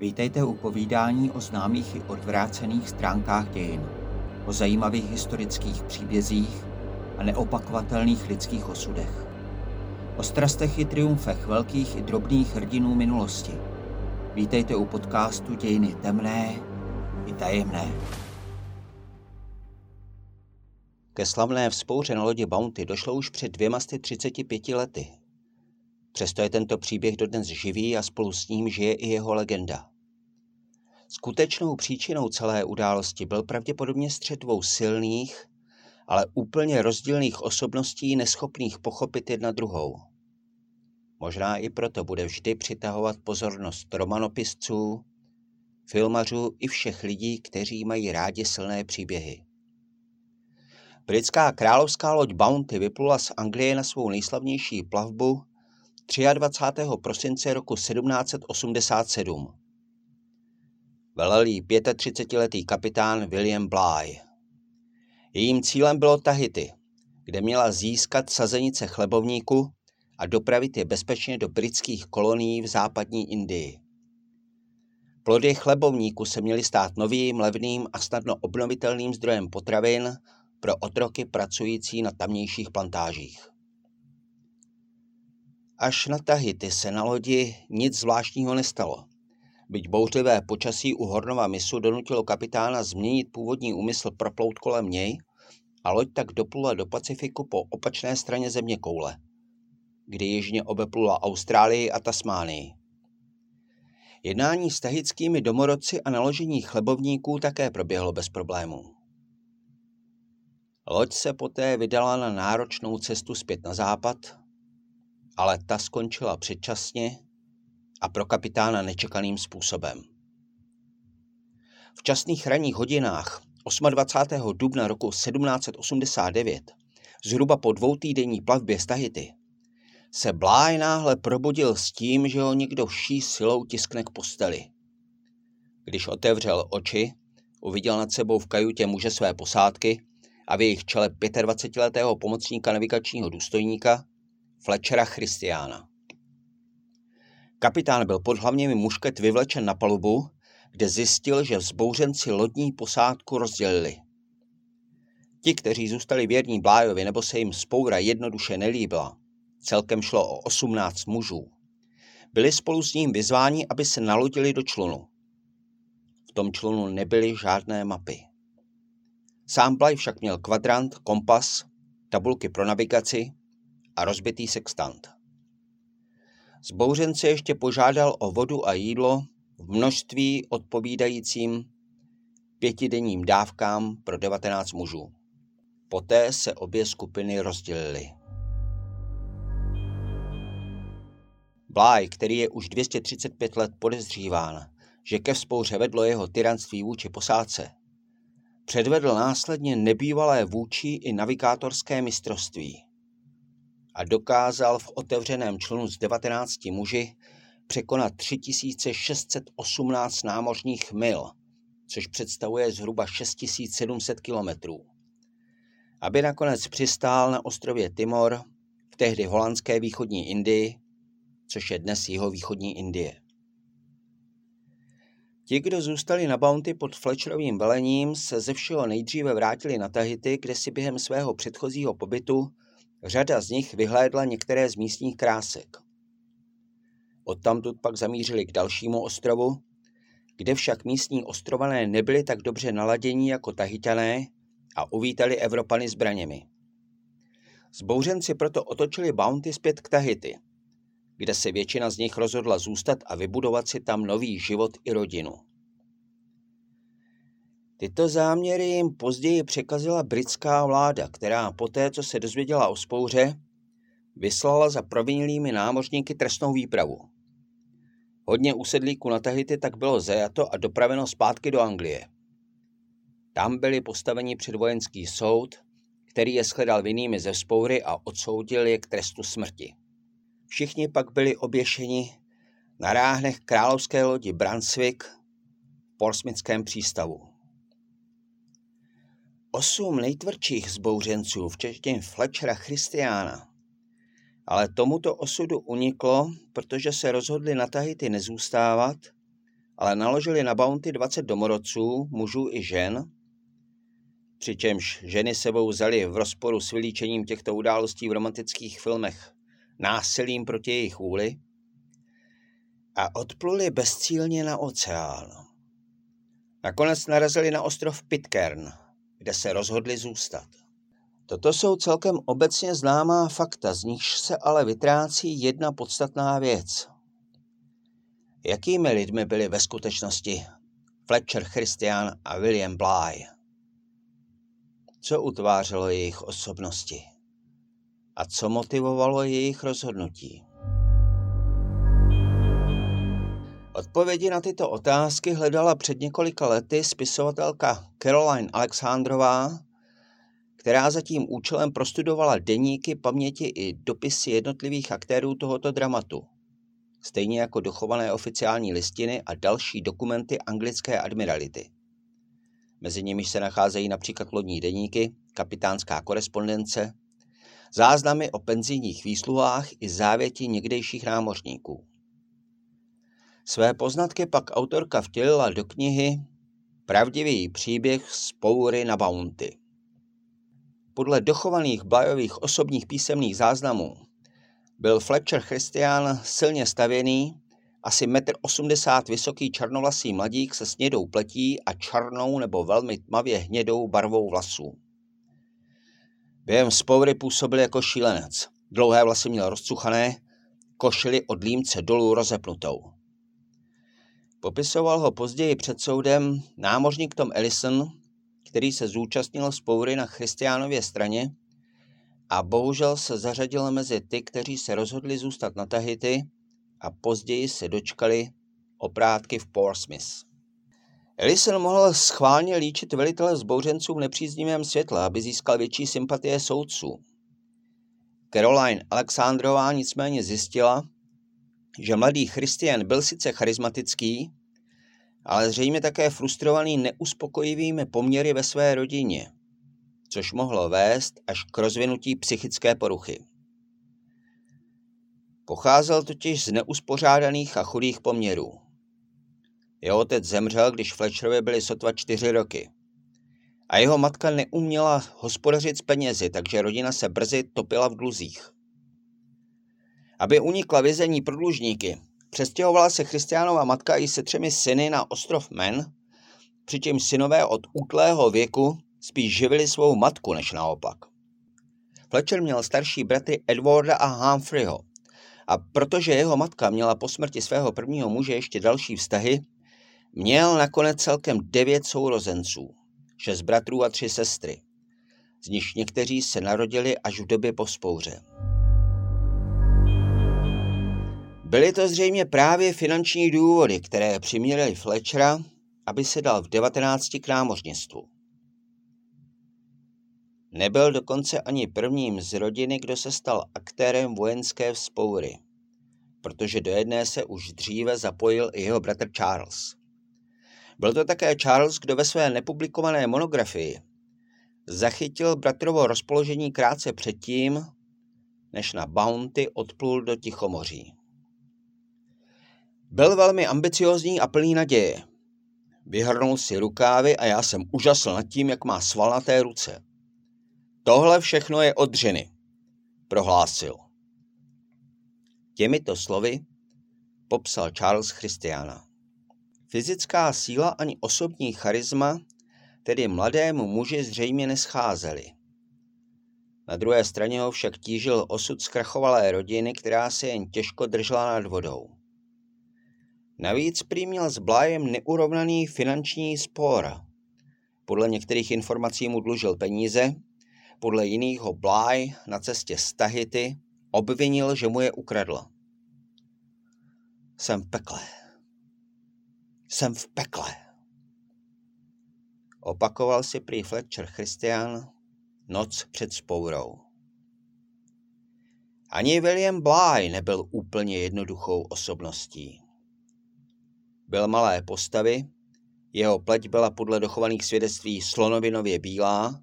Vítejte u povídání o známých i odvrácených stránkách dějin, o zajímavých historických příbězích a neopakovatelných lidských osudech. O strastech i triumfech velkých i drobných hrdinů minulosti. Vítejte u podcastu Dějiny temné i tajemné. Ke slavné vzpouře na lodi Bounty došlo už před 235 lety. Přesto je tento příběh dodnes živý a spolu s ním žije i jeho legenda. Skutečnou příčinou celé události byl pravděpodobně střed dvou silných, ale úplně rozdílných osobností neschopných pochopit jedna druhou. Možná i proto bude vždy přitahovat pozornost romanopisců, filmařů i všech lidí, kteří mají rádi silné příběhy. Britská královská loď Bounty vyplula z Anglie na svou nejslavnější plavbu 23. prosince roku 1787. Velel jí 35-letý kapitán William Bly. Jejím cílem bylo Tahiti, kde měla získat sazenice chlebovníku a dopravit je bezpečně do britských kolonií v západní Indii. Plody chlebovníku se měly stát novým, levným a snadno obnovitelným zdrojem potravin pro otroky pracující na tamnějších plantážích. Až na Tahiti se na lodi nic zvláštního nestalo. Byť bouřlivé počasí u Hornova misu donutilo kapitána změnit původní úmysl proplout kolem něj a loď tak doplula do Pacifiku po opačné straně země koule, kdy jižně obeplula Austrálii a Tasmánii. Jednání s tahickými domorodci a naložení chlebovníků také proběhlo bez problémů. Loď se poté vydala na náročnou cestu zpět na západ, ale ta skončila předčasně a pro kapitána nečekaným způsobem. V časných ranních hodinách 28. dubna roku 1789, zhruba po dvoutýdenní plavbě z Tahiti, se Bláj náhle probudil s tím, že ho někdo vší silou tiskne k posteli. Když otevřel oči, uviděl nad sebou v kajutě muže své posádky a v jejich čele 25-letého pomocníka navigačního důstojníka Fletchera Christiana. Kapitán byl pod hlavněmi mušket vyvlečen na palubu, kde zjistil, že vzbouřenci lodní posádku rozdělili. Ti, kteří zůstali věrní Blájovi nebo se jim spoura jednoduše nelíbila, celkem šlo o 18 mužů, byli spolu s ním vyzváni, aby se nalodili do člunu. V tom člunu nebyly žádné mapy. Sám Blaj však měl kvadrant, kompas, tabulky pro navigaci a rozbitý sextant. Zbouřence ještě požádal o vodu a jídlo v množství odpovídajícím pětidenním dávkám pro 19 mužů. Poté se obě skupiny rozdělily. Bláj, který je už 235 let podezříván, že ke vzpouře vedlo jeho tyranství vůči posádce, předvedl následně nebývalé vůči i navigátorské mistrovství a dokázal v otevřeném člunu z 19 muži překonat 3618 námořních mil, což představuje zhruba 6700 kilometrů. Aby nakonec přistál na ostrově Timor v tehdy holandské východní Indii, což je dnes jeho východní Indie. Ti, kdo zůstali na Bounty pod Fletcherovým velením, se ze všeho nejdříve vrátili na Tahiti, kde si během svého předchozího pobytu Řada z nich vyhlédla některé z místních krásek. Odtamtud pak zamířili k dalšímu ostrovu, kde však místní ostrované nebyli tak dobře naladění jako tahitané a uvítali Evropany zbraněmi. Zbouřenci proto otočili Bounty zpět k Tahiti, kde se většina z nich rozhodla zůstat a vybudovat si tam nový život i rodinu. Tyto záměry jim později překazila britská vláda, která poté, co se dozvěděla o spouře, vyslala za provinilými námořníky trestnou výpravu. Hodně usedlíků na Tahiti tak bylo zajato a dopraveno zpátky do Anglie. Tam byli postaveni před vojenský soud, který je shledal vinnými ze spoury a odsoudil je k trestu smrti. Všichni pak byli oběšeni na ráhnech královské lodi Brunswick v Portsmouthském přístavu. Osm nejtvrdších zbouřenců, včetně Fletchera Christiana, ale tomuto osudu uniklo, protože se rozhodli na Tahiti nezůstávat, ale naložili na Bounty 20 domorodců, mužů i žen, přičemž ženy sebou vzali v rozporu s vylíčením těchto událostí v romantických filmech násilím proti jejich vůli a odpluli bezcílně na oceán. Nakonec narazili na ostrov Pitcairn, kde se rozhodli zůstat. Toto jsou celkem obecně známá fakta, z nichž se ale vytrácí jedna podstatná věc. Jakými lidmi byli ve skutečnosti Fletcher Christian a William Bly? Co utvářelo jejich osobnosti? A co motivovalo jejich rozhodnutí? Odpovědi na tyto otázky hledala před několika lety spisovatelka Caroline Alexandrová, která za tím účelem prostudovala deníky, paměti i dopisy jednotlivých aktérů tohoto dramatu, stejně jako dochované oficiální listiny a další dokumenty anglické admirality. Mezi nimi se nacházejí například lodní deníky, kapitánská korespondence, záznamy o penzijních výsluhách i závěti někdejších námořníků. Své poznatky pak autorka vtělila do knihy Pravdivý příběh z Poury na Bounty. Podle dochovaných Blajových osobních písemných záznamů byl Fletcher Christian silně stavěný, asi 1,80 m vysoký černovlasý mladík se snědou pletí a černou nebo velmi tmavě hnědou barvou vlasů. Během spoury působil jako šílenec. Dlouhé vlasy měl rozcuchané, košily od límce dolů rozepnutou. Popisoval ho později před soudem námořník Tom Ellison, který se zúčastnil spoury na Christianově straně a bohužel se zařadil mezi ty, kteří se rozhodli zůstat na Tahiti a později se dočkali oprátky v Portsmouth. Ellison mohl schválně líčit velitele zbouřenců v nepříznivém světle, aby získal větší sympatie soudců. Caroline Alexandrová nicméně zjistila, že mladý Christian byl sice charismatický, ale zřejmě také frustrovaný neuspokojivými poměry ve své rodině, což mohlo vést až k rozvinutí psychické poruchy. Pocházel totiž z neuspořádaných a chudých poměrů. Jeho otec zemřel, když Fletcherovi byly sotva čtyři roky. A jeho matka neuměla hospodařit s penězi, takže rodina se brzy topila v dluzích. Aby unikla vězení pro dlužníky, přestěhovala se Christianova matka i se třemi syny na ostrov Men, přičemž synové od útlého věku spíš živili svou matku než naopak. Fletcher měl starší bratry Edwarda a Humphreyho a protože jeho matka měla po smrti svého prvního muže ještě další vztahy, měl nakonec celkem devět sourozenců, šest bratrů a tři sestry, z nich někteří se narodili až v době po vzpouře. Byly to zřejmě právě finanční důvody, které přiměly Fletchera, aby se dal v 19 k námořnictvu. Nebyl dokonce ani prvním z rodiny, kdo se stal aktérem vojenské vzpoury, protože do jedné se už dříve zapojil i jeho bratr Charles. Byl to také Charles, kdo ve své nepublikované monografii zachytil bratrovo rozpoložení krátce předtím, než na Bounty odplul do Tichomoří. Byl velmi ambiciozní a plný naděje. Vyhrnul si rukávy a já jsem úžasl nad tím, jak má svalnaté ruce. Tohle všechno je od ženy, prohlásil. Těmito slovy popsal Charles Christiana. Fyzická síla ani osobní charisma tedy mladému muži zřejmě nescházely. Na druhé straně ho však tížil osud zkrachovalé rodiny, která se jen těžko držela nad vodou. Navíc prý měl s Blájem neurovnaný finanční spor. Podle některých informací mu dlužil peníze, podle jiných ho Bláj na cestě z Tahity obvinil, že mu je ukradl. Jsem v pekle. Jsem v pekle. Opakoval si prý Fletcher Christian noc před spourou. Ani William Bly nebyl úplně jednoduchou osobností. Byl malé postavy, jeho pleť byla podle dochovaných svědectví slonovinově bílá,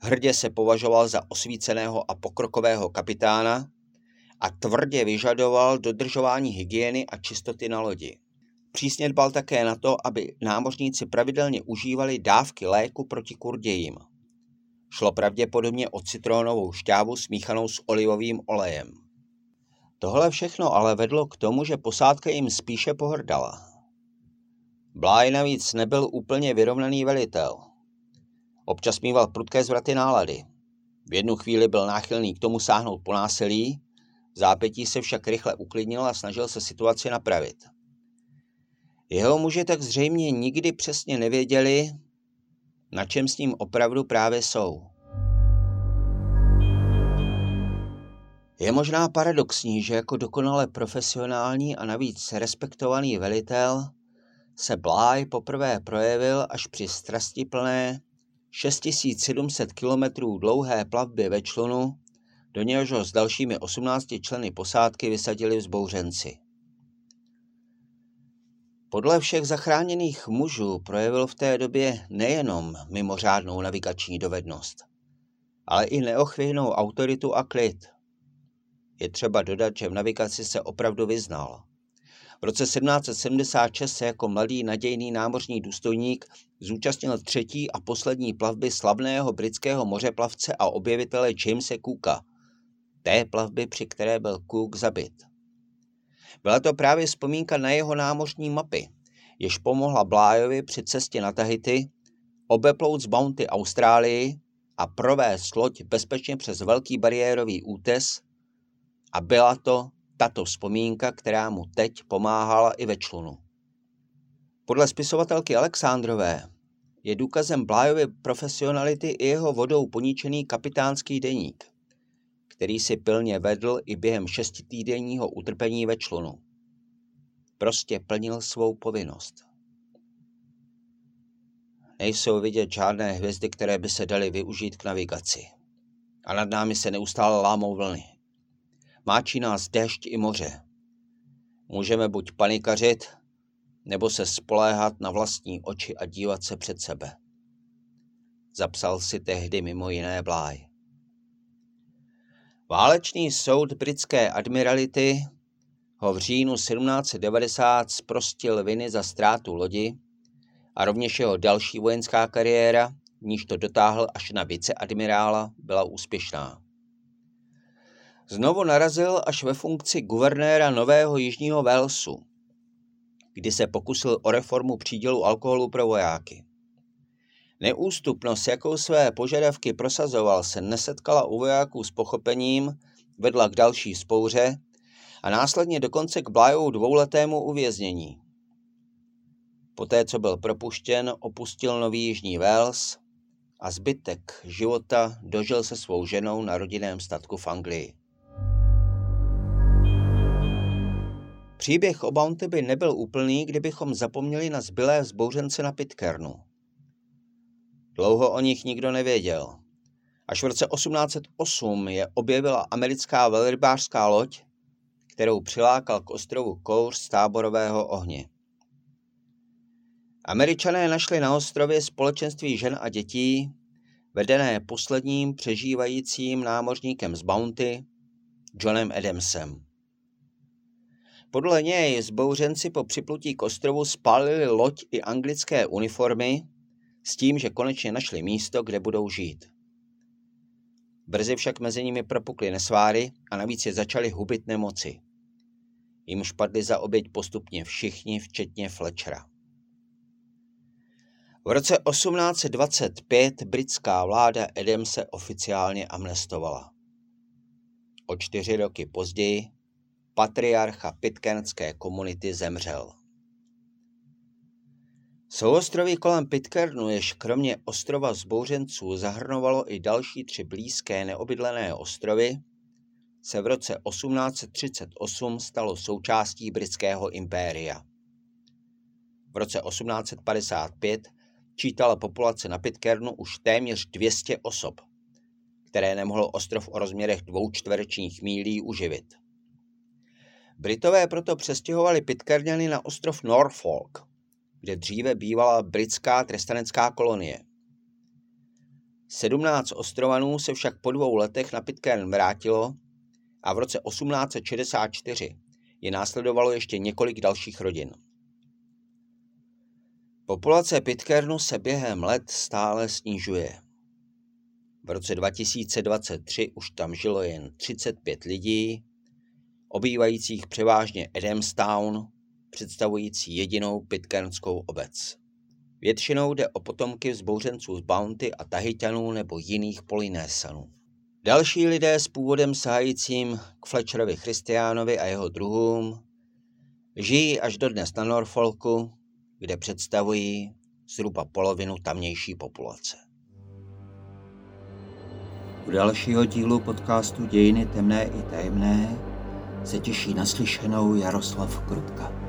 hrdě se považoval za osvíceného a pokrokového kapitána a tvrdě vyžadoval dodržování hygieny a čistoty na lodi. přísně dbal také na to, aby námořníci pravidelně užívali dávky léku proti kurdějím. Šlo pravděpodobně o citronovou šťávu smíchanou s olivovým olejem. Tohle všechno ale vedlo k tomu, že posádka jim spíše pohrdala. Bláj navíc nebyl úplně vyrovnaný velitel. Občas mýval prudké zvraty nálady. V jednu chvíli byl náchylný k tomu sáhnout po násilí, zápětí se však rychle uklidnil a snažil se situaci napravit. Jeho muži tak zřejmě nikdy přesně nevěděli, na čem s ním opravdu právě jsou. Je možná paradoxní, že jako dokonale profesionální a navíc respektovaný velitel se Bláj poprvé projevil až při strastiplné 6700 km dlouhé plavbě ve člunu, do něhož ho s dalšími 18 členy posádky vysadili vzbouřenci. Podle všech zachráněných mužů projevil v té době nejenom mimořádnou navigační dovednost, ale i neochvějnou autoritu a klid. Je třeba dodat, že v navigaci se opravdu vyznal. V roce 1776 se jako mladý nadějný námořní důstojník zúčastnil třetí a poslední plavby slavného britského mořeplavce a objevitele Jamese Cooka, té plavby, při které byl Cook zabit. Byla to právě vzpomínka na jeho námořní mapy, jež pomohla Blájovi při cestě na Tahiti obeplout z Bounty Austrálii a provést loď bezpečně přes velký bariérový útes a byla to tato vzpomínka, která mu teď pomáhala i ve člunu. Podle spisovatelky Alexandrové je důkazem Blájovy profesionality i jeho vodou poničený kapitánský deník který si pilně vedl i během šestitýdenního utrpení ve člunu. Prostě plnil svou povinnost. Nejsou vidět žádné hvězdy, které by se daly využít k navigaci. A nad námi se neustále lámou vlny. Máčí nás déšť i moře. Můžeme buď panikařit, nebo se spoléhat na vlastní oči a dívat se před sebe. Zapsal si tehdy mimo jiné Bláj. Válečný soud britské admirality ho v říjnu 1790 zprostil viny za ztrátu lodi a rovněž jeho další vojenská kariéra, v níž to dotáhl až na viceadmirála, byla úspěšná. Znovu narazil až ve funkci guvernéra Nového Jižního Walesu, kdy se pokusil o reformu přídělu alkoholu pro vojáky. Neústupnost, jakou své požadavky prosazoval, se nesetkala u vojáků s pochopením, vedla k další spouře a následně dokonce k Blájovu dvouletému uvěznění. Poté, co byl propuštěn, opustil Nový Jižní Wales a zbytek života dožil se svou ženou na rodinném statku v Anglii. Příběh o Bounty by nebyl úplný, kdybychom zapomněli na zbylé vzbouřence na Pitcairnu. Dlouho o nich nikdo nevěděl. Až v roce 1808 je objevila americká velrybářská loď, kterou přilákal k ostrovu kouř z táborového ohně. Američané našli na ostrově společenství žen a dětí, vedené posledním přežívajícím námořníkem z Bounty, Johnem Adamsem. Podle něj zbouřenci po připlutí k ostrovu spálili loď i anglické uniformy s tím, že konečně našli místo, kde budou žít. Brzy však mezi nimi propukly nesváry a navíc je začaly hubit nemoci. Jim špadli za oběť postupně všichni, včetně Fletchera. V roce 1825 britská vláda se oficiálně amnestovala. O čtyři roky později patriarcha pitcairnské komunity zemřel. Souostroví kolem Pitcairnu, jež kromě ostrova zbouřenců zahrnovalo i další tři blízké neobydlené ostrovy, se v roce 1838 stalo součástí britského impéria. V roce 1855 čítala populace na Pitcairnu už téměř 200 osob, které nemohl ostrov o rozměrech dvou čtverečních mílí uživit. Britové proto přestěhovali Pitcairňany na ostrov Norfolk – kde dříve bývala britská trestanecká kolonie. 17 ostrovanů se však po dvou letech na Pitcairn vrátilo a v roce 1864 je následovalo ještě několik dalších rodin. Populace Pitcairnu se během let stále snižuje. V roce 2023 už tam žilo jen 35 lidí, obývajících převážně Adamstown, představující jedinou pitcairnskou obec. Většinou jde o potomky vzbouřenců z Bounty a Tahitanů nebo jiných polinésanů. Další lidé s původem sahajícím k Fletcherovi Christianovi a jeho druhům žijí až dodnes na Norfolku, kde představují zhruba polovinu tamnější populace. U dalšího dílu podcastu Dějiny temné i tajemné se těší naslyšenou Jaroslav Krutka.